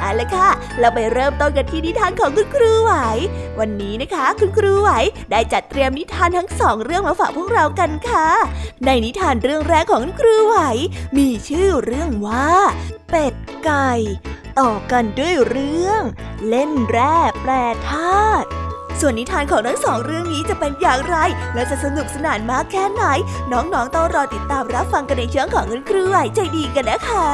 เอาละค่ะ เราไปเริ่มต้นกันที่นิทานของคุณครูไหว วันนี้นะคะ คุณครูไหวได้จัดเตรียมนิทานทั้งสองเรื่องมาฝากพวกเรากันค่ะ ในนิทานเรื่องแรกของคุณครูไหว มีชื่อเรื่องว่า เป็ดไก่ ต่อกันด้วยเรื่อง เล่นแร่แปรธาตุส่วนนิทานของทั้งสองเรื่องนี้จะเป็นอย่างไร และจะสนุกสนานมากแค่ไหน น้องๆต้องรอติดตามรับฟังกันในช่วงของคุณครูไหวใจดีกันนะคะ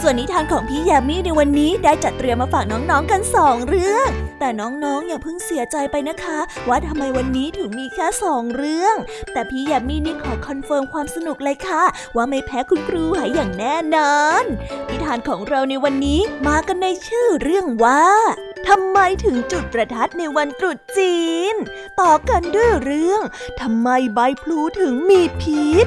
ส่วนนิทานของพี่ยามีในวันนี้ได้จัดเตรียมมาฝากน้องๆกันสองเรื่อง แต่น้องๆอย่าเพิ่งเสียใจไปนะคะ ว่าทำไมวันนี้ถึงมีแค่สองเรื่อง แต่พี่ยามีนี่ขอ confirm ความสนุกเลยค่ะ ว่าไม่แพ้คุณครูหายอย่างแน่นอน นิทานของเราในวันนี้มากันในชื่อเรื่องว่าทำไมถึงจุดประทัดในวันตรุษจีน ต่อกันด้วยเรื่องทำไมใบพลูถึงมีพิษ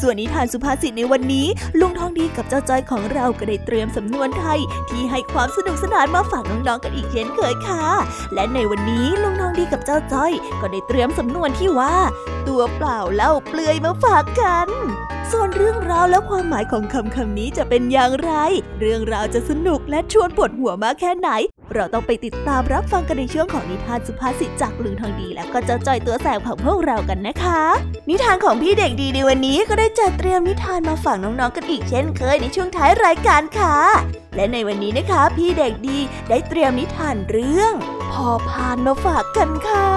ส่วนนิทานสุภาษิตในวันนี้ ลุงทองดีกับเจ้าจ้อยของเราก็ได้เตรียมสำนวนไทย ที่ให้ความสนุกสนานมาฝากน้องๆกันอีกเช่นเคยค่ะ และในวันนี้ลุงทองดีกับเจ้าจ้อย ก็ได้เตรียมสำนวนที่ว่า ตัวเปล่าเล่าเปลือยมาฝากกัน ส่วนเรื่องราวและความหมายของคำคำนี้จะเป็นอย่างไร เรื่องราวจะสนุกและชวนปวดหัวมากแค่ไหน เราต้องไปติดตามรับฟังกันในช่วงของนิทานสุภาษิตจากลุงทองดี และก็เจ้าจ้อยตัวแสบของพวกเรากันนะคะ นิทานของพี่เด็กดีในวันนี้ก็ได้จัดเตรียมนิทานมาฝากน้องๆกันอีกเช่นเคยในช่วงท้ายรายการค่ะ และในวันนี้นะคะ พี่เด็กดีได้เตรียมนิทานเรื่องพอพานมาฝากกันค่ะ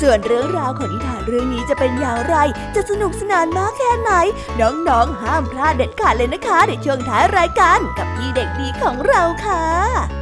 ส่วนเรื่องราวของนิทานเรื่องนี้จะเป็นอย่างไร จะสนุกสนานมากแค่ไหน น้องๆห้ามพลาดเด็ดขาดเลยนะคะในช่วงท้ายรายการกับพี่เด็กดีของเราค่ะ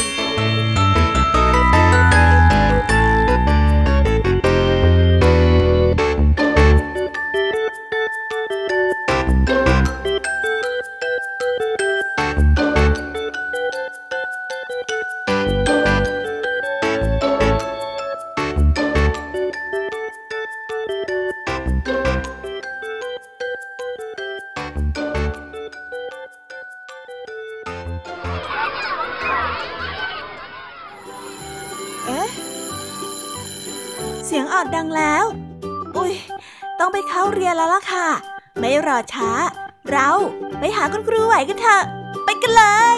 ไปเข้าเรียนแล้วล่ะค่ะ ไม่รอช้า เราไปหาคุณครูไหวกันเถอะ ไปกันเลย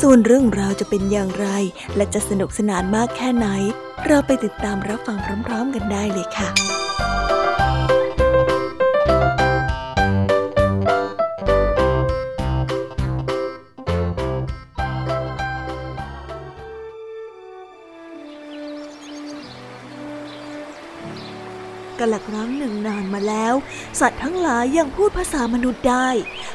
ส่วนเรื่องราวจะเป็นอย่างไร และจะสนุกสนานมากแค่ไหน เราไปติดตามรับฟังพร้อมๆกันได้เลยค่ะกันละครั้งหนึ่ง มาแล้ว สัตว์ทั้งหลายยังพูดภาษามนุษย์ได้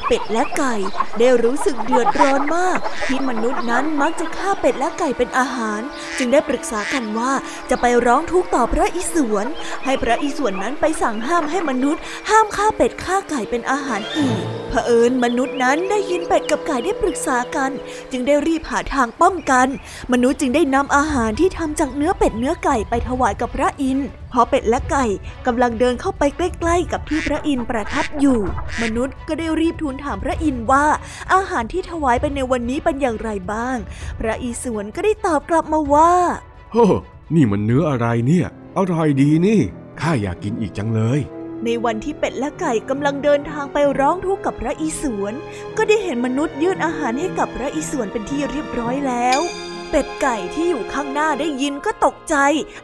เป็ดและไก่ได้รู้สึกเดือดร้อนมาก ที่มนุษย์นั้นมักจะฆ่าเป็ดและไก่เป็นอาหาร จึงได้ปรึกษากันว่าจะไปร้องทุกข์ต่อพระอิศวรให้พระอิศวรนั้นไปสั่งห้ามให้มนุษย์ ห้ามฆ่าเป็ดฆ่าไก่เป็นอาหารอีกเผอิญมนุษย์นั้นได้ยินเป็ดกับไก่ได้ปรึกษากัน จึงได้รีบหาทางป้องกัน มนุษย์จึงได้นำอาหารที่ทำจากเนื้อเป็ดเนื้อไก่ไปถวายกับพระอินทร์พอเป็ดและไก่กำลังเดินเข้าไปใกล้ๆ กับที่พระอินทร์ประทับอยู่ มนุษย์ก็ได้รีบทูลถามพระอินทร์ว่า อาหารที่ถวายไปในวันนี้เป็นอย่างไรบ้าง พระอิศวรก็ได้ตอบกลับมาว่าเฮ้นี่มันเนื้ออะไรเนี่ย อร่อยดีนี่ข้าอยากกินอีกจังเลยในวันที่เป็ดและไก่กำลังเดินทางไปร้องทุกข์กับพระอิศวรก็ได้เห็นมนุษย์ยื่นอาหารให้กับพระอิศวรเป็นที่เรียบร้อยแล้ว เป็ดไก่ที่อยู่ข้างหน้าได้ยินก็ตกใจ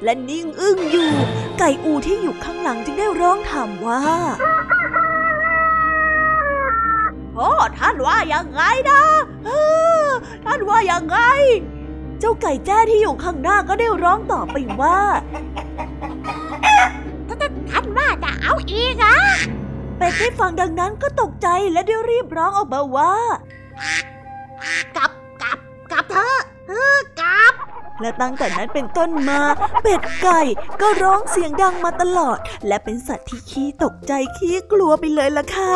และนิ่งอึ้งอยู่ ไก่อูที่อยู่ข้างหลังจึงได้ร้องถามว่าพ่อท่านว่ายังไงนะท่านว่ายังไง เจ้าไก่แจ้ที่อยู่ข้างหน้าก็ได้ร้องตอบไปว่าท่านว่าจะเอาอีกอะเป็ดได้ฟังดังนั้นก็ตกใจและได้รีบร้องออกมาว่ากับกับกับเธอเออ กับและตั้งแต่นั้นเป็นต้นมา เป็ดไก่ก็ร้องเสียงดังมาตลอด และเป็นสัตว์ที่ขี้ตกใจขี้กลัวไปเลยล่ะค่ะ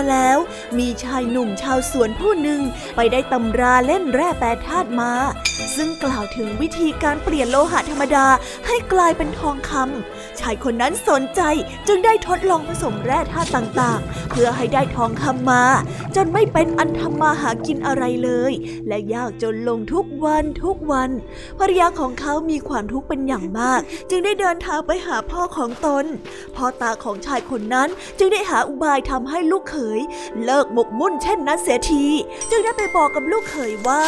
มาแล้ว มีชายหนุ่มชาวสวนผู้หนึ่งไปได้ตำราเล่นแร่แปรธาตุมา ซึ่งกล่าวถึงวิธีการเปลี่ยนโลหะธรรมดาให้กลายเป็นทองคำ ชายคนนั้นสนใจจึงได้ทดลองผสมแร่ธาตุต่างๆ เพื่อให้ได้ทองคำมา จนไม่เป็นอันทำมาหากินอะไรเลย และยากจนลงทุกวันทุกวันภรรยาของเขามีความทุกข์เป็นอย่างมาก จึงได้เดินทางไปหาพ่อของตนพ่อตาของชายคนนั้นจึงได้หาอุบายทำให้ลูกเขย เลิกหมกมุ่นเช่นนั้นเสียที จึงได้ไปบอกกับลูกเขยว่า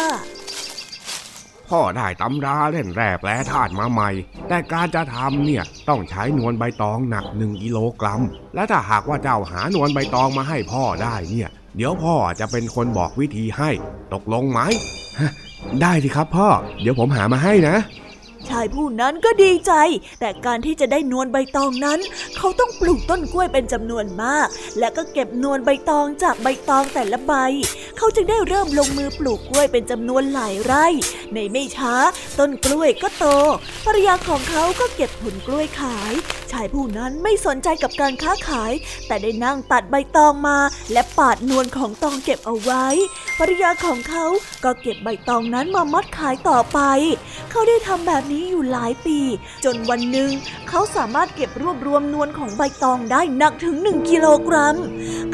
พ่อได้ตำราเล่นแร่แปรธาตุมาใหม่ แต่การจะทำเนี่ยต้องใช้นวลใบตองหนักหนึ่งกิโลกรัม และถ้าหากว่าเจ้าหานวลใบตองมาให้พ่อได้เนี่ย เดี๋ยวพ่อจะเป็นคนบอกวิธีให้ ตกลงไหม ได้สิครับพ่อ เดี๋ยวผมหามาให้นะชายผู้นั้นก็ดีใจ แต่การที่จะได้นวลใบตองนั้น เขาต้องปลูกต้นกล้วยเป็นจำนวนมาก และก็เก็บนวลใบตองจากใบตองแต่ละใบ เขาจึงได้เริ่มลงมือปลูกกล้วยเป็นจำนวนหลายไร่ ในไม่ช้า ต้นกล้วยก็โต ภรรยาของเขาก็เก็บผลกล้วยขาย ชายผู้นั้นไม่สนใจกับการค้าขาย แต่ได้นั่งตัดใบตองมา และปาดนวลของตองเก็บเอาไว้ ภรรยาของเขาก็เก็บใบตองนั้นมามัดขายต่อไป เขาได้ทำแบบนี้อยู่หลายปี จนวันหนึ่งเขาสามารถเก็บรวบรวมนวลของใบตองได้หนักถึงหนึ่งกิโลกรัม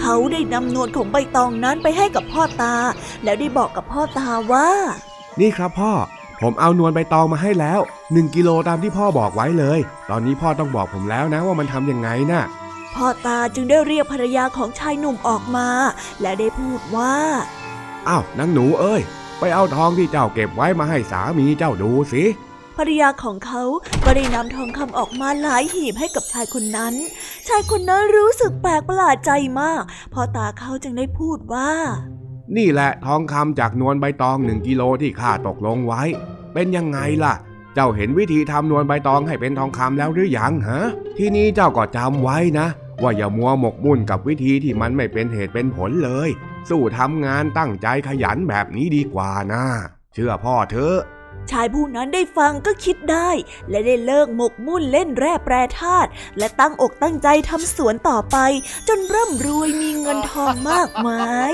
เขาได้นำนวลของใบตองนั้นไปให้กับพ่อตา แล้วได้บอกกับพ่อตาว่า นี่ครับพ่อ ผมเอานวลใบตองมาให้แล้วหนึ่งกิโลตามที่พ่อบอกไว้เลย ตอนนี้พ่อต้องบอกผมแล้วนะว่ามันทำยังไงนะ่ะพ่อตาจึงได้เรียกภรรยาของชายหนุ่มออกมา และได้พูดว่าอ้าวนางหนูเอ้ย ไปเอาทองที่เจ้าเก็บไว้มาให้สามีเจ้าดูสิภรรยาของเขาก็ได้นำทองคำออกมาหลายหีบให้กับชายคนนั้น ชายคนนั้นรู้สึกแปลกประหลาดใจมากพอตาเขาจึงได้พูดว่า นี่แหละทองคำจากนวลใบตองหนึ่งกิโลที่ข้าตกลงไว้ เป็นยังไงล่ะ เจ้าเห็นวิธีทำนวลใบตองให้เป็นทองคำแล้วหรือยังฮะ ที่นี้เจ้าก็จำไว้นะ ว่าอย่ามัวหมกมุ่นกับวิธีที่มันไม่เป็นเหตุเป็นผลเลย สู้ทำงานตั้งใจขยันแบบนี้ดีกว่านะ เชื่อพ่อเถอะชายผู้นั้นได้ฟังก็คิดได้ และได้เลิกหมกมุ่นเล่นแร่แปรธาตุและตั้งอกตั้งใจทำสวนต่อไป จนร่ำรวยมีเงินทองมากมาย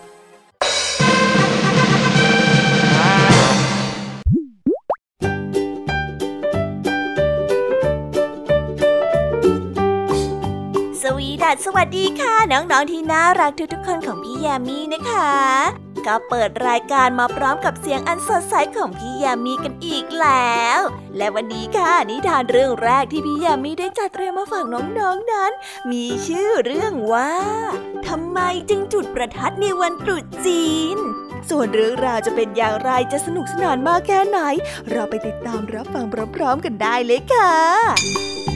สวีดัสวัสดีค่ะ น้องๆที่น่ารักทุกๆคนของพี่ยามีนะคะ ก็เปิดรายการมาพร้อมกับเสียงอันสดใสของพี่ยามีกันอีกแล้ว และวันนี้ค่ะนิทานเรื่องแรกที่พี่ยามีได้จัดเตรียมมาฝากน้องๆนนั้น มีชื่อเรื่องว่าทำไมจึงจุดประทัดในวันตรุษจีน ส่วนเรื่องราวจะเป็นอย่างไรจะสนุกสนานมากแค่ไหน เราไปติดตามรับฟังพร้อมๆกันได้เลยค่ะ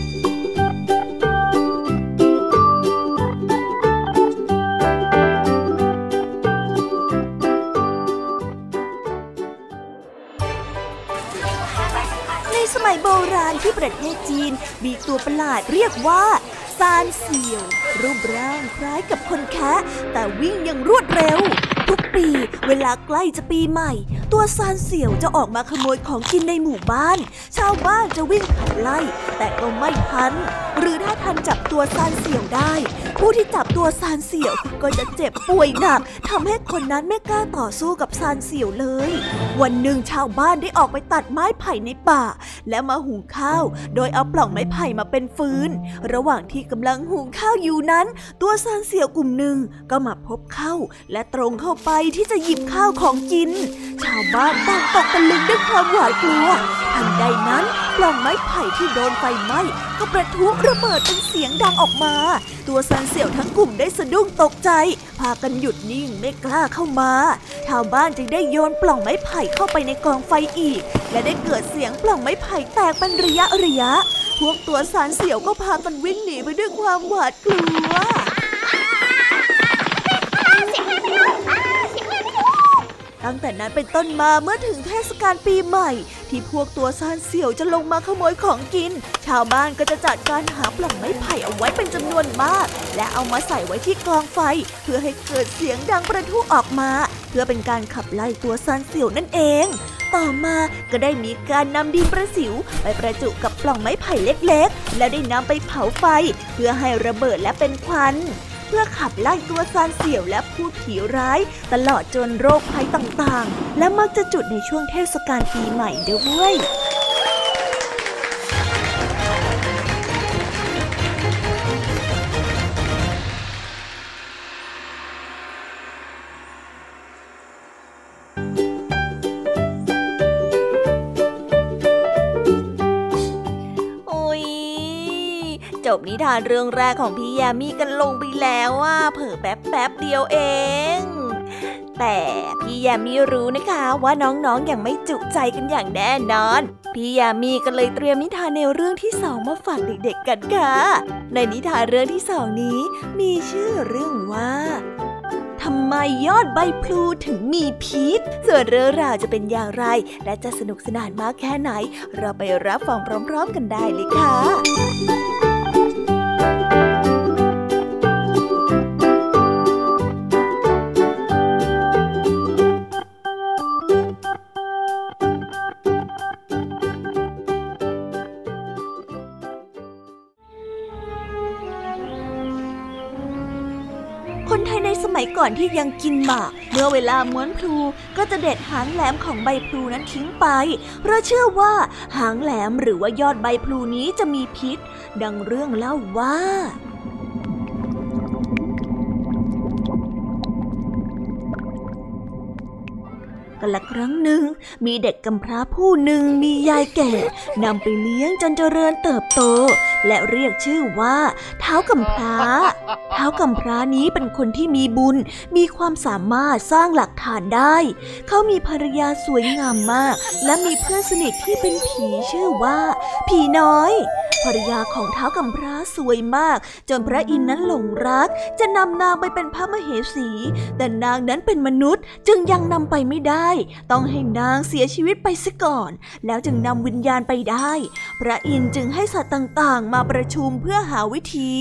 มัยโบราณที่ประเทศจีน มีตัวประหลาดเรียกว่าซานเสี่ยว รูปร่างคล้ายกับคนแคะแต่วิ่งอย่างรวดเร็วทุกปี เวลาใกล้จะปีใหม่ ตัวซานเสี่ยวจะออกมาขโมยของกินในหมู่บ้าน ชาวบ้านจะวิ่งขับไล่ แต่ก็ไม่ทัน หรือถ้าทันจับตัวซานเสี่ยวได้ ผู้ที่จับตัวซานเสี่ยวก็จะเจ็บป่วยหนักทำให้คนนั้นไม่กล้าต่อสู้กับซานเสี่ยวเลย วันหนึ่งชาวบ้านได้ออกไปตัดไม้ไผ่ในป่า และมาหุงข้าว โดยเอาปล่องไม้ไผ่มาเป็นฟืน ระหว่างที่กำลังหุงข้าวอยู่นั้น ตัวซานเสี่ยวกลุ่มหนึ่งก็มาพบเข้าและตรงเข้าไปที่จะหยิบข้าวของกิน ชาวบ้านต่างตกตะลึงด้วยความหวาดกลัว ทันใดนั้นปล่องไม้ไผ่ที่โดนไฟไหม้ก็ประทุระเบิดเป็นเสียงดังออกมา ตัวซานเสี่ยวทั้งกลุ่มได้สะดุ้งตกใจ พากันหยุดนิ่งไม่กล้าเข้ามา ชาวบ้านจึงได้โยนปล่องไม้ไผ่เข้าไปในกองไฟอีก และได้เกิดเสียงปล่องไม้ไผ่แตกเป็นระยะระยะ พวกตัวสารเสี่ยวก็พากันวิ่งหนีไปด้วยความหวาดกลัว ตั้งแต่นั้นเป็นต้นมาเมื่อถึงเทศกาลปีใหม่ ที่พวกตัวซานเสี่ยวจะลงมาขโมยของกิน ชาวบ้านก็จะจัดการหาปล่องไม้ไผ่เอาไว้เป็นจำนวนมาก และเอามาใส่ไว้ที่กองไฟ เพื่อให้เกิดเสียงดังประทุออกมา เพื่อเป็นการขับไล่ตัวซานเสี่ยวนั่นเอง ต่อมาก็ได้มีการนำดินประสิว ไปประจุกับปล่องไม้ไผ่เล็กๆ และได้นำไปเผาไฟ เพื่อให้ระเบิดและเป็นควัน เพื่อขับไล่ตัวซานเสี่ยวและพูดผีร้าย ตลอดจนโรคภัยต่างๆ และมักจะจุดในช่วงเทศกาลปีใหม่ด้วย บนิทานเรื่องแรกของพี่ยามีกันลงไปแล้วว่าเผอแป๊บแป๊บเดียวเอง แต่พี่ยามีรู้นะคะว่าน้องๆออย่างไม่จุใจกันอย่างแน่นอน พี่ยามีก็เลยเตรียมนิทานแนวเรื่องที่สองมาฝากเด็กๆกันค่ะ ในนิทานเรื่องที่สองนี้ มีชื่อเรื่องว่าทำไมยอดใบพลูถึงมีพิษ ส่วนเรื่องราวจะเป็นอย่างไร และจะสนุกสนานมากแค่ไหน เราไปรับฟังพร้อม ๆ กันได้เลยค่ะ อนที่ยังกินหมาก เมื่อเวลาม้วนพลูก็จะเด็ดหางแหลมของใบพลูนั้นทิ้งไป เพราะเชื่อว่าหางแหลมหรือว่ายอดใบพลูนี้จะมีพิษ ดังเรื่องเล่าว่า กันละครั้งหนึ่ง มีเด็กกำพร้าผู้หนึ่งมียายแก่นำไปเลี้ยงจนเจริญเติบโต และเรียกชื่อว่า เท้ากำพร้า เท้ากำพร้านี้เป็นคนที่มีบุญ มีความสามารถสร้างหลักฐานได้ เขามีภรรยาสวยงามมาก และมีเพื่อนสนิทที่เป็นผีชื่อว่า ผีน้อยภรรยาของเท้ากำพร้าสวยมาก จนพระอินทร์นั้นหลงรัก จะนำนางไปเป็นพระมเหสี แต่นางนั้นเป็นมนุษย์จึงยังนำไปไม่ได้ต้องให้นางเสียชีวิตไปซะก่อน แล้วจึงนำวิญญาณไปได้ พระอินทร์จึงให้สัตว์ต่างๆ มาประชุมเพื่อหาวิธี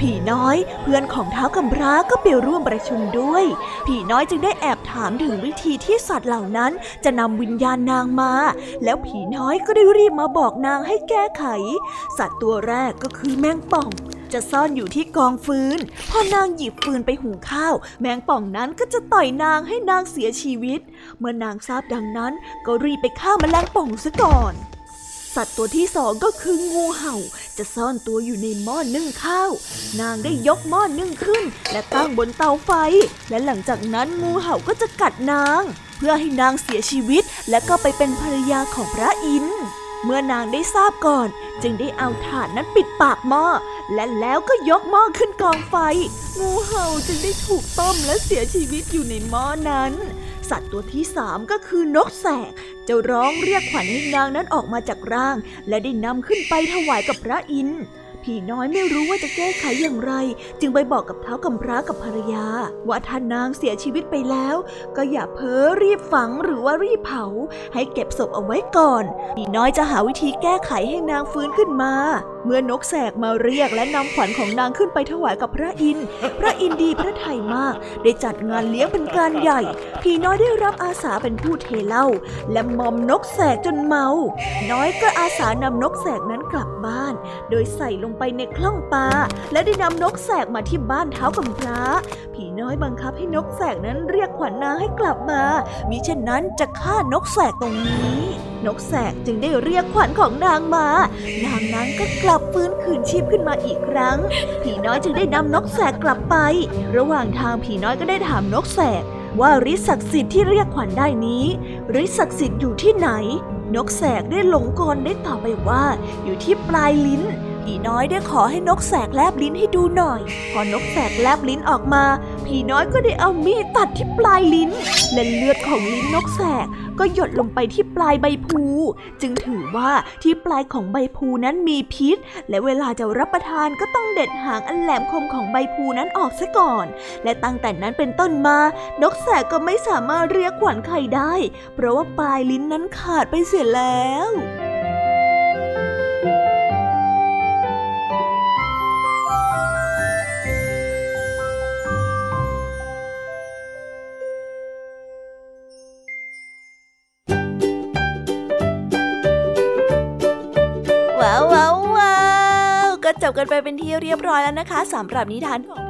ผีน้อยเพื่อนของเท้ากำพร้าก็ไปร่วมประชุมด้วย ผีน้อยจึงได้แอบถามถึงวิธีที่สัตว์เหล่านั้นจะนำวิญญาณนางมา แล้วผีน้อยก็ได้รีบมาบอกนางให้แก้ไข สัตว์ตัวแรกก็คือแมงป่อง จะซ่อนอยู่ที่กองฟืน พอนางหยิบฟืนไปหุงข้าว แมงป่องนั้นก็จะต่อยนางให้นางเสียชีวิต เมื่อนางทราบดังนั้นก็รีบไปฆ่าแมลงป่องซะก่อน สัตว์ตัวที่สองก็คืองูเห่า จะซ่อนตัวอยู่ในหม้อนึ่งข้าว นางได้ยกหม้อนึ่งขึ้น และตั้งบนเตาไฟ และหลังจากนั้นงูเห่าก็จะกัดนาง เพื่อให้นางเสียชีวิต และก็ไปเป็นภรรยาของพระอินทร์ เมื่อนางได้ทราบก่อน จึงได้เอาถ่านนั้นปิดปากหม้อ และแล้วก็ยกหม้อขึ้นกองไฟ งูเห่าจึงได้ถูกต้มและเสียชีวิตอยู่ในหม้อนั้น สัตว์ตัวที่สามก็คือนกแสกจะร้องเรียกขวัญให้นางนั้นออกมาจากร่าง และได้นำขึ้นไปถวายกับพระอินทร์ ผีน้อยไม่รู้ว่าจะแก้ไขอย่างไร จึงไปบอกกับเท้ากำพร้ากับภรรยา ว่าถ้านนางเสียชีวิตไปแล้ว ก็อย่าเพ้อรีบฝังหรือว่ารีบเผา ให้เก็บศพเอาไว้ก่อน ผีน้อยจะหาวิธีแก้ไขให้นางฟื้นขึ้นมา เมื่อนกแสกมาเรียกและนำขวัญของนางขึ้นไปถวายกับพระอินทร์พระอินทร์ดีพระไทยมาก ได้จัดงานเลี้ยงเป็นการใหญ่ ผีน้อยได้รับอาสาเป็นผู้เทเล้าและมอมนกแสกจนเมา น้อยก็อาสานำนกแสกนั้นกลับบ้าน โดยใส่ลงไปในคล่องปลาและได้นำนกแสกมาที่บ้านเท้ากำพร้า ผีน้อยบังคับให้นกแสกนั้นเรียกขวัญนางให้กลับมา มิเช่นนั้นจะฆ่านกแสกตรงนี้ นกแสกจึงได้เรียกขวัญของนางมา นางนั้นก็กลับฟื้นคืนชีพขึ้นมาอีกครั้ง ผีน้อยจึงได้นำนกแสกกลับไป ระหว่างทางผีน้อยก็ได้ถามนกแสกว่าฤทธิ์ศักดิ์สิทธิ์ที่เรียกขวัญได้นี้ฤทธิ์ศักดิ์สิทธิ์อยู่ที่ไหน นกแสกได้หลงกลได้ตอบไปว่า อยู่ที่ปลายลิ้น ผีน้อยได้ขอให้นกแสกแลบลิ้นให้ดูหน่อย พอนกแสกแลบลิ้นออกมา ผีน้อยก็ได้เอามีดตัดที่ปลายลิ้น และเลือดของลิ้นนกแสกก็หยดลงไปที่ปลายใบพลูจึงถือว่าที่ปลายของใบพลูนั้นมีพิษ และเวลาจะรับประทานก็ต้องเด็ดหางอันแหลมคมของใบพลูนั้นออกซะก่อน และตั้งแต่นั้นเป็นต้นมา นกแสกก็ไม่สามารถเรียกขวัญใครได้ เพราะว่าปลายลิ้นนั้นขาดไปเสียแล้ว บกันไปเป็นที่เรียบร้อยแล้วนะคะสำหรับนิทานของ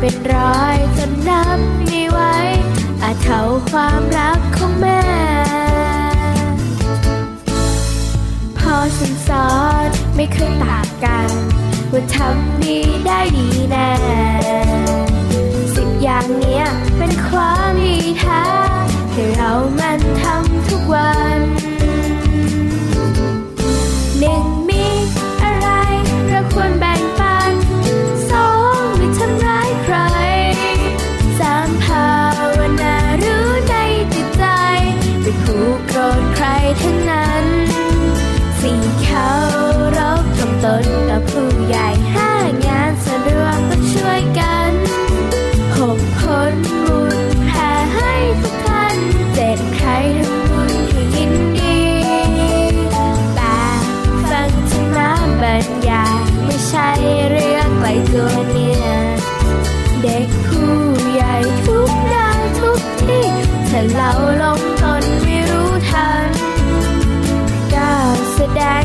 เป็นร้อยจนนับไม่ไหวอาจเท่าความรักของแม่ พอฉันสอนไม่เคยต่างกัน ว่าทำดีได้ดีแน่สิ่งอย่างเนี้ยเป็นความดีแท้ให้เรามันทำทุกวัน ผู้ใหญ่ห้างานสะดวกต้องช่วยกันหกคนบุญแผ่ให้ทุกท่านเจ็ดใครทำบุญให้ยินดีแปดฟังธรรมะบรรยายไม่ใช่เรื่องไกลตัวเนี่ยเด็กผู้ใหญ่ทุกด้านทุกที่ถ้าเราลงตนไม่รู้ทันก้าวแสดง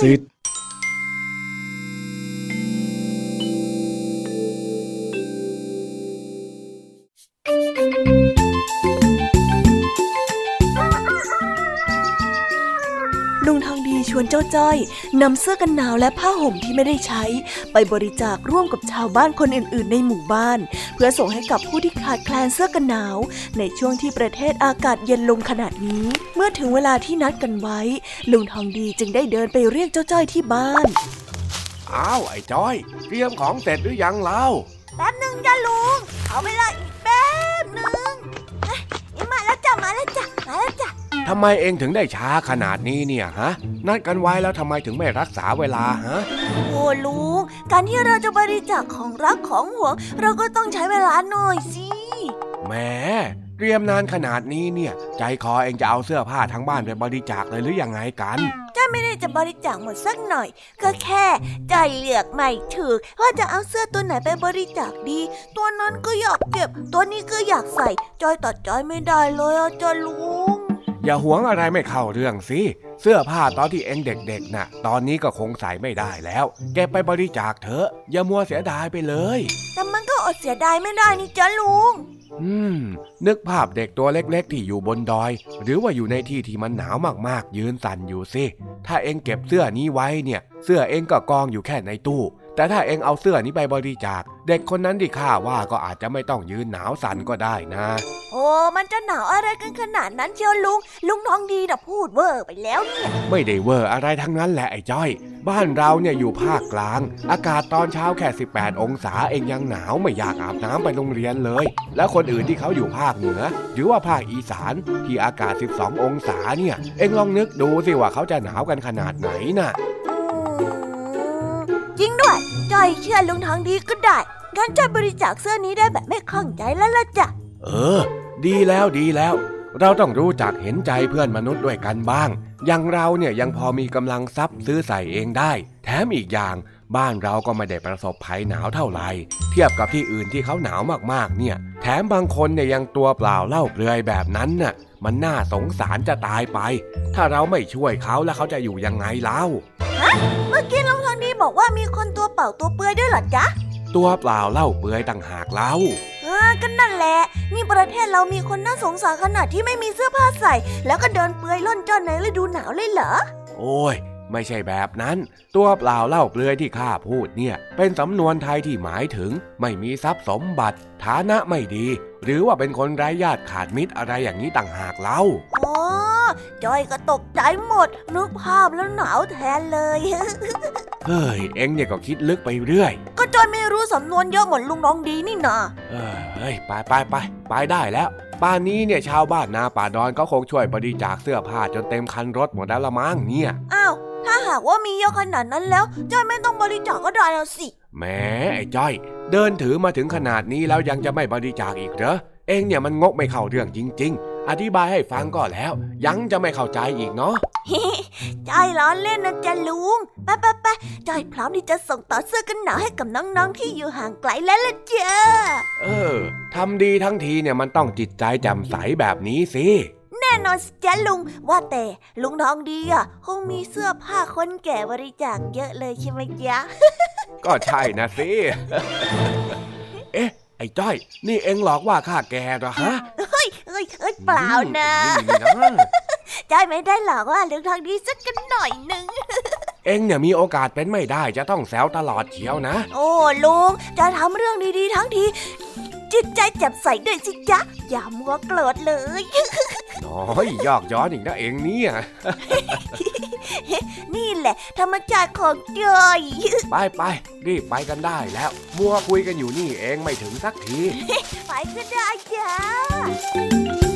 สุ จ้าจ้อยนำเสื้อกันหนาวและผ้าห่มที่ไม่ได้ใช้ ไปบริจาคร่วมกับชาวบ้านคนอื่น ๆ ในหมู่บ้าน เพื่อส่งให้กับผู้ที่ขาดแคลนเสื้อกันหนาว ในช่วงที่ประเทศอากาศเย็นลงขนาดนี้ เมื่อถึงเวลาที่นัดกันไว้ ลุงทองดีจึงได้เดินไปเรียกเจ้าจ้อยที่บ้านอ้าวไอ้จ้อยเตรียมของเสร็จหรือยังเล่าแป๊บหนึ่งจ้ะลุงเอาเวลาอีกแป๊บหนึ่งเฮ้ยมาแล้วจ้ะมาแล้วจ้ะมาแล้วจ้ะ ทำไมเองถึงได้ช้าขนาดนี้เนี่ยฮะ นัดกันไว้แล้วทำไมถึงไม่รักษาเวลาฮะ โอ้ลุง การที่เราจะบริจาคของรักของห่วง เราก็ต้องใช้เวลาหน่อยสิ แหมเตรียมนานขนาดนี้เนี่ย ใจคอเองจะเอาเสื้อผ้าทั้งบ้านไปบริจาคเลยหรือยังไงกันจ้าไม่ได้จะบริจาคหมดสักหน่อย ก็แค่ใจเลือกไม่ถูกว่าจะเอาเสื้อตัวไหนไปบริจาคดี ตัวนั้นก็อยากเก็บ ตัวนี้ก็อยากใส่ จอยตัดจอยไม่ได้เลยอะจ้าลุง อย่าหวงอะไรไม่เข้าเรื่องสิ เสื้อผ้าตอนที่เองเด็กๆน่ะ ตอนนี้ก็คงใส่ไม่ได้แล้วเก็บไปบริจาคเถอะ อย่ามัวเสียดายไปเลย แต่มันก็อดเสียดายไม่ได้นี่จ้าลุง อืม นึกภาพเด็กตัวเล็กๆ ที่อยู่บนดอย หรือว่าอยู่ในที่ที่มันหนาวมากๆ ยืนสั่นอยู่สิ ถ้าเองเก็บเสื้อนี้ไว้เนี่ย เสื้อเองก็กองอยู่แค่ในตู้ แต่ถ้าเองเอาเสื้อนี้ไปบริจาค เด็กคนนั้นที่ข้าว่าก็อาจจะไม่ต้องยืนหนาวสั่นก็ได้นะ โอ้มันจะหนาวอะไรกันขนาดนั้นเชียวลุง ลุงน้องดีนะพูดเวอร์ไปแล้วเนี่ย ไม่ได้เวอร์อะไรทั้งนั้นแหละไอ้จ้อย บ้านเราเนี่ยอยู่ภาคกลาง อากาศตอนเช้าแค่ 18 องศาเองยังหนาวไม่อยากอาบน้ำไปโรงเรียนเลย แล้วคนอื่นที่เขาอยู่ภาคเหนือ หรือว่าภาคอีสานที่อากาศ 12 องศาเนี่ย เองลองนึกดูสิว่าเขาจะหนาวกันขนาดไหนน่ะอืม จริงด้วยจอยเชื่อลุงทองดีก็ได้งั้นจอยบริจาคเสื้อนี้ได้แบบไม่ข้องใจแล้วล่ะจ้ะเออ ดีแล้วดีแล้ว เราต้องรู้จักเห็นใจเพื่อนมนุษย์ด้วยกันบ้าง อย่างเราเนี่ยยังพอมีกำลังทรัพย์ซื้อใส่เองได้ แถมอีกอย่างบ้านเราก็ไม่ได้ประสบภัยหนาวเท่าไหร่เทียบกับที่อื่นที่เขาหนาวมากๆ เนี่ย แถมบางคนเนี่ยยังตัวเปล่าเล่าเปลือยแบบนั้นน่ะ มันน่าสงสารจะตายไป ถ้าเราไม่ช่วยเขาแล้วเขาจะอยู่ยังไงเล่าเมื่อกี้ลุงทองดีบอกว่ามีคนตัวเปล่าตัวเปลือยด้วยเหรอจ๊ะตัวเปล่าเล่าเปลือยต่างหากเล่าอ่าก็นั่นแหละ นี่ประเทศเรามีคนน่าสงสารขนาดที่ไม่มีเสื้อผ้าใส่ แล้วก็เดินเปลือยล่อนจ้อนในฤดูหนาวเลยเหรอ โอ้ย ไม่ใช่แบบนั้น ตัวเปล่าเล่าเปลือยที่ข้าพูดเนี่ย เป็นสำนวนไทยที่หมายถึง ไม่มีทรัพย์สมบัติ ฐานะไม่ดี หรือว่าเป็นคนไร้ญาติขาดมิตรอะไรอย่างนี้ต่างหากเล่าอ๋อจอยก็ตกใจหมด นึกภาพแล้วหนาวแทนเลย เฮ้ย เอ็งเนี่ยก็คิดลึกไปเรื่อย ก็จอยไม่รู้สำนวนเยอะเหมือนลุงน้องดีนี่นาเออเฮ้ย ไปไปไปไปได้แล้วป่านนี้เนี่ยชาวบ้านนาป่าดอนก็คงช่วยบริจาคเสื้อผ้าจนเต็มคันรถหมดแล้วละมั้งเนี่ย อ้าว ถ้าหากว่ามีเยอะขนาดนั้นแล้วจอยไม่ต้องบริจาคก็ได้แล้วสิแหมไอ้จ้อย เดินถือมาถึงขนาดนี้แล้วยังจะไม่บริจาคอีกเหรอเองเนี่ยมันงกไม่เข้าเรื่องจริง ๆ อธิบายให้ฟังก็แล้ว ยังจะไม่เข้าใจอีกเนาะจอยล้อเล่นนะจ๊ะลุงไปไปไปจอยพร้อมที่จะส่งต่อเสื้อกันหนาวให้กับน้องๆที่อยู่ห่างไกลแล้วล่ะจ้าเออทำดีทั้งทีเนี่ยมันต้องจิตใจแจ่มใสแบบนี้สิแน่นอนสิจ๊ะลุง ว่าแต่ลุงทองดีอะคงมีเสื้อผ้าคนแก่บริจาคเยอะเลยใช่ไหมจ๊ะ ก็ใช่นะสิ เอ๊ะ ไอ้จ้อย นี่เอ็งหลอกว่าข้าแกเหรอฮะ เฮ้ยเอ้ยเอ้ยเปล่านะนี่นะจอยไม่ได้หลอกว่าลุงทองดีสักกันหน่อยหนึ่งเอ็งเนี่ยมีโอกาสเป็นไม่ได้จะต้องแซวตลอดเชียวนะ โอ้ลุงจะทำเรื่องดีๆทั้งที จิตใจแจ่มใสด้วยสิจ๊ะ อย่ามัวโกรธเลยน้อยยอกย้อนอีกนะเอ็งเนี่ย นี่แหละ ธรรมชาติของจอยไปไปรีบไปกันได้แล้ว มัวคุยกันอยู่นี่เองไม่ถึงสักที ไปก็ได้จ้า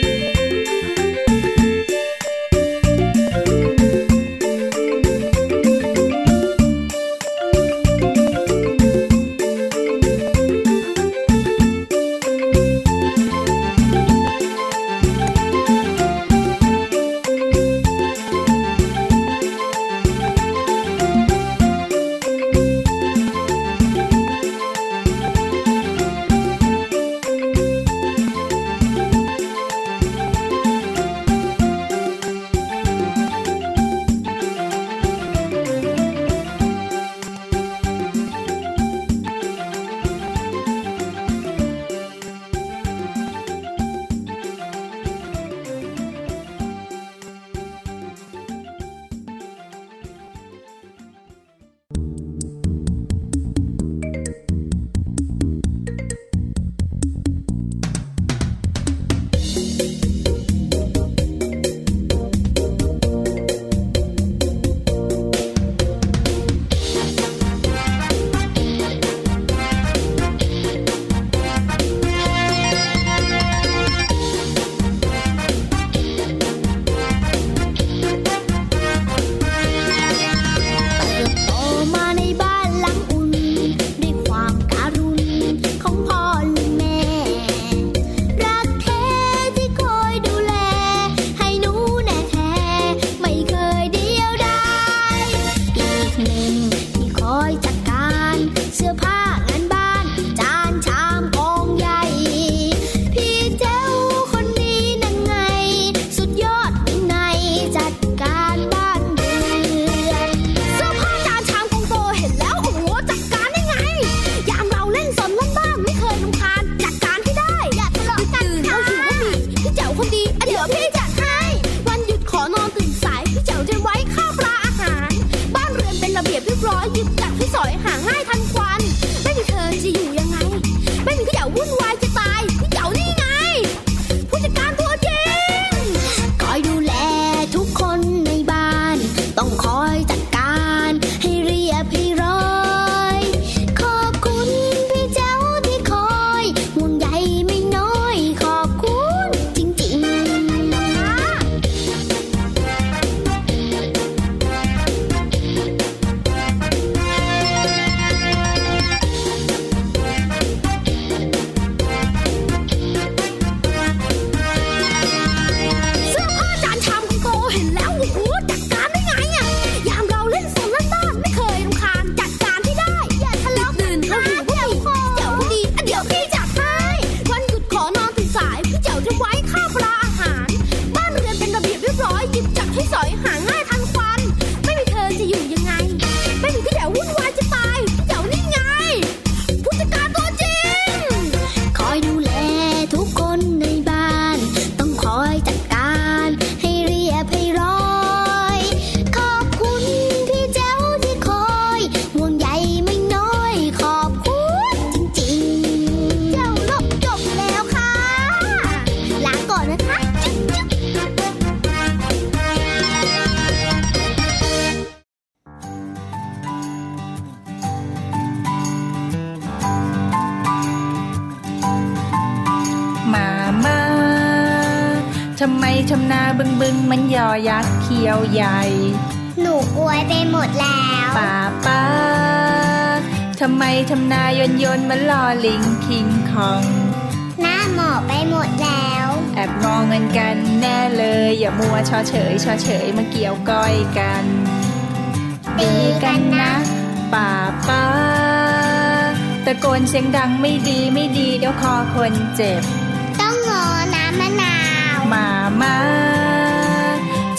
ขียวใหญ่ หนูกลัวไปหมดแล้วป้าป้าทำไมทำนายนยนต์มันลอลิงคิงคอง หน้าหมอบไปหมดแล้ว แอบมองเงินกันแน่เลย อย่ามัวชอเฉยชอเฉยมาเกี่ยวก้อยกันดีกันนะป้าป้าตะโกนเสียงดังไม่ดีไม่ดีเดี๋ยวคอคนเจ็บ ต้องงอน้ำมะนาวมามา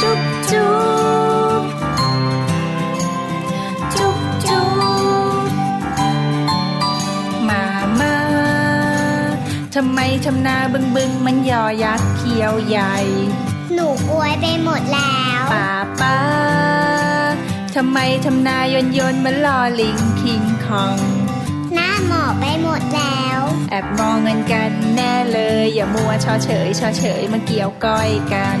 จุ๊บจุ๊บจุ๊บจุ๊บมามาทำไมทำนาบึงบึงมันยอยักษ์เขียวใหญ่ หนูกลัวไปหมดแล้วป้าป้าทำไมทำนายนยนมันลอลิงคิงคอง หน้าหมอบไปหมดแล้ว แอบมองเงินกันแน่เลย อย่ามัวชอเฉยชอเฉยมาเกี่ยวก้อยกัน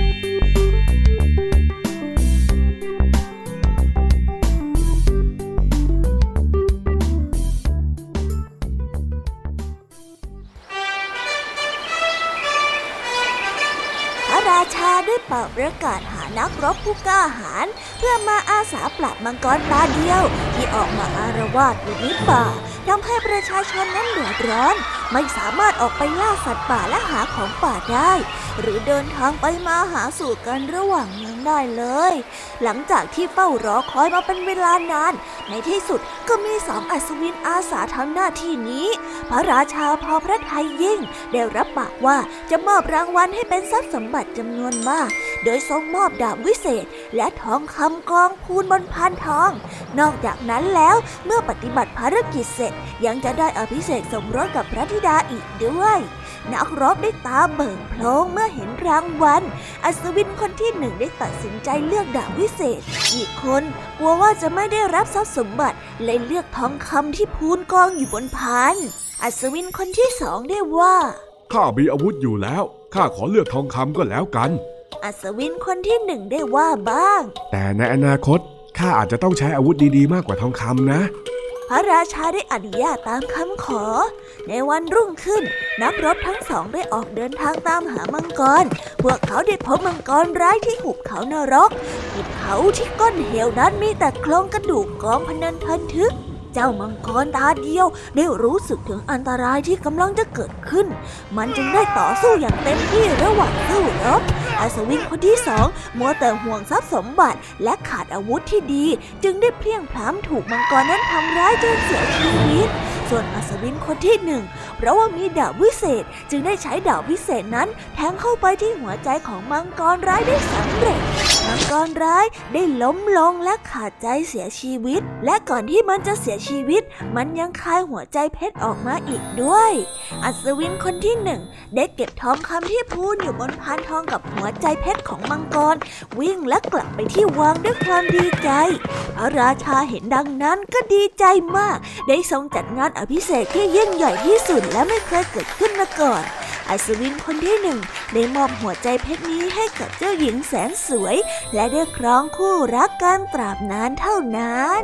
ได้เป่าประกาศหา นักรบผู้กล้าหาญเพื่อมาอาสาปราบมังกรตาเดียว ที่ออกมาอารวาสอยู่ในป่าทำให้ประชาชนนั้นเดือดร้อน ไม่สามารถออกไปล่าสัตว์ป่าและหาของป่าได้ หรือเดินทางไปมาหาสู่กันระหว่างเมืองได้เลย หลังจากที่เฝ้ารอคอยมาเป็นเวลานาน ในที่สุดก็มีสองอัศวินอาสาทำหน้าที่นี้ พระราชาพอพระทัยยิ่ง ได้รับปากว่าจะมอบรางวัลให้เป็นทรัพย์สมบัติจำนวนมาก โดยทรงมอบดาบวิเศษ และทองคำกองพูนบนพานทอง นอกจากนั้นแล้วเมื่อปฏิบัติภารกิจเสร็จ ยังจะได้อภิเษกสมรสกับพระธิดาอีกด้วย นักรบได้ตาเบิกโพลงเมื่อเห็นรางวัลอัศวินคนที่หนึ่งได้ตัดสินใจเลือกดาบวิเศษ อีกคนกลัวว่าจะไม่ได้รับทรัพย์สมบัติเลยเลือกทองคำที่พูนกองอยู่บนพานอัศวินคนที่สองได้ว่าข้ามีอาวุธอยู่แล้ว ข้าขอเลือกทองคำก็แล้วกัน อัศวินคนที่หนึ่งได้ว่าบ้าง แต่ในอนาคตข้าอาจจะต้องใช้อาวุธดีๆ มากกว่าทองคำนะ พระราชาได้อนุญาตตามคำขอ ในวันรุ่งขึ้น นักรบทั้งสองได้ออกเดินทางตามหามังกร พวกเขาได้พบมังกรร้ายที่หุบเขานรกหุบเขาที่ก้นเหวนั้นมีแต่โครงกระดูกกองพนันทันทึก เจ้ามังกรตาเดียวได้รู้สึกถึงอันตรายที่กำลังจะเกิดขึ้น มันจึงได้ต่อสู้อย่างเต็มที่ระหว่างสู้รบอัศวินคนที่สองมัวแต่ห่วงทรัพย์สมบัติและขาดอาวุธที่ดี จึงได้เพลียงพล้ำถูกมังกรนั้นทำร้ายจนเสียชีวิต ส่วนอัศวินคนที่หนึ่งเพราะว่ามีดาบวิเศษ จึงได้ใช้ดาบวิเศษนั้นแทงเข้าไปที่หัวใจของมังกรร้ายได้สำเร็จ มังกรร้ายได้ล้มลงและขาดใจเสียชีวิต และก่อนที่มันจะเสียชีวิต มันยังคายหัวใจเพชรออกมาอีกด้วย อัศวินคนที่หนึ่งได้เก็บทองคำที่พูนอยู่บนพานทองกับหัวใจเพชรของมังกร วิ่งและกลับไปที่วังด้วยความดีใจ พระราชาเห็นดังนั้นก็ดีใจมาก ได้ทรงจัดงานอภิเษกที่ยิ่งใหญ่ที่สุดและไม่เคยเกิดขึ้นมาก่อน อัศวินคนที่หนึ่งได้มอบหัวใจเพชรนี้ให้กับเจ้าหญิงแสนสวย และได้ครองคู่รักกันตราบนานเท่านั้น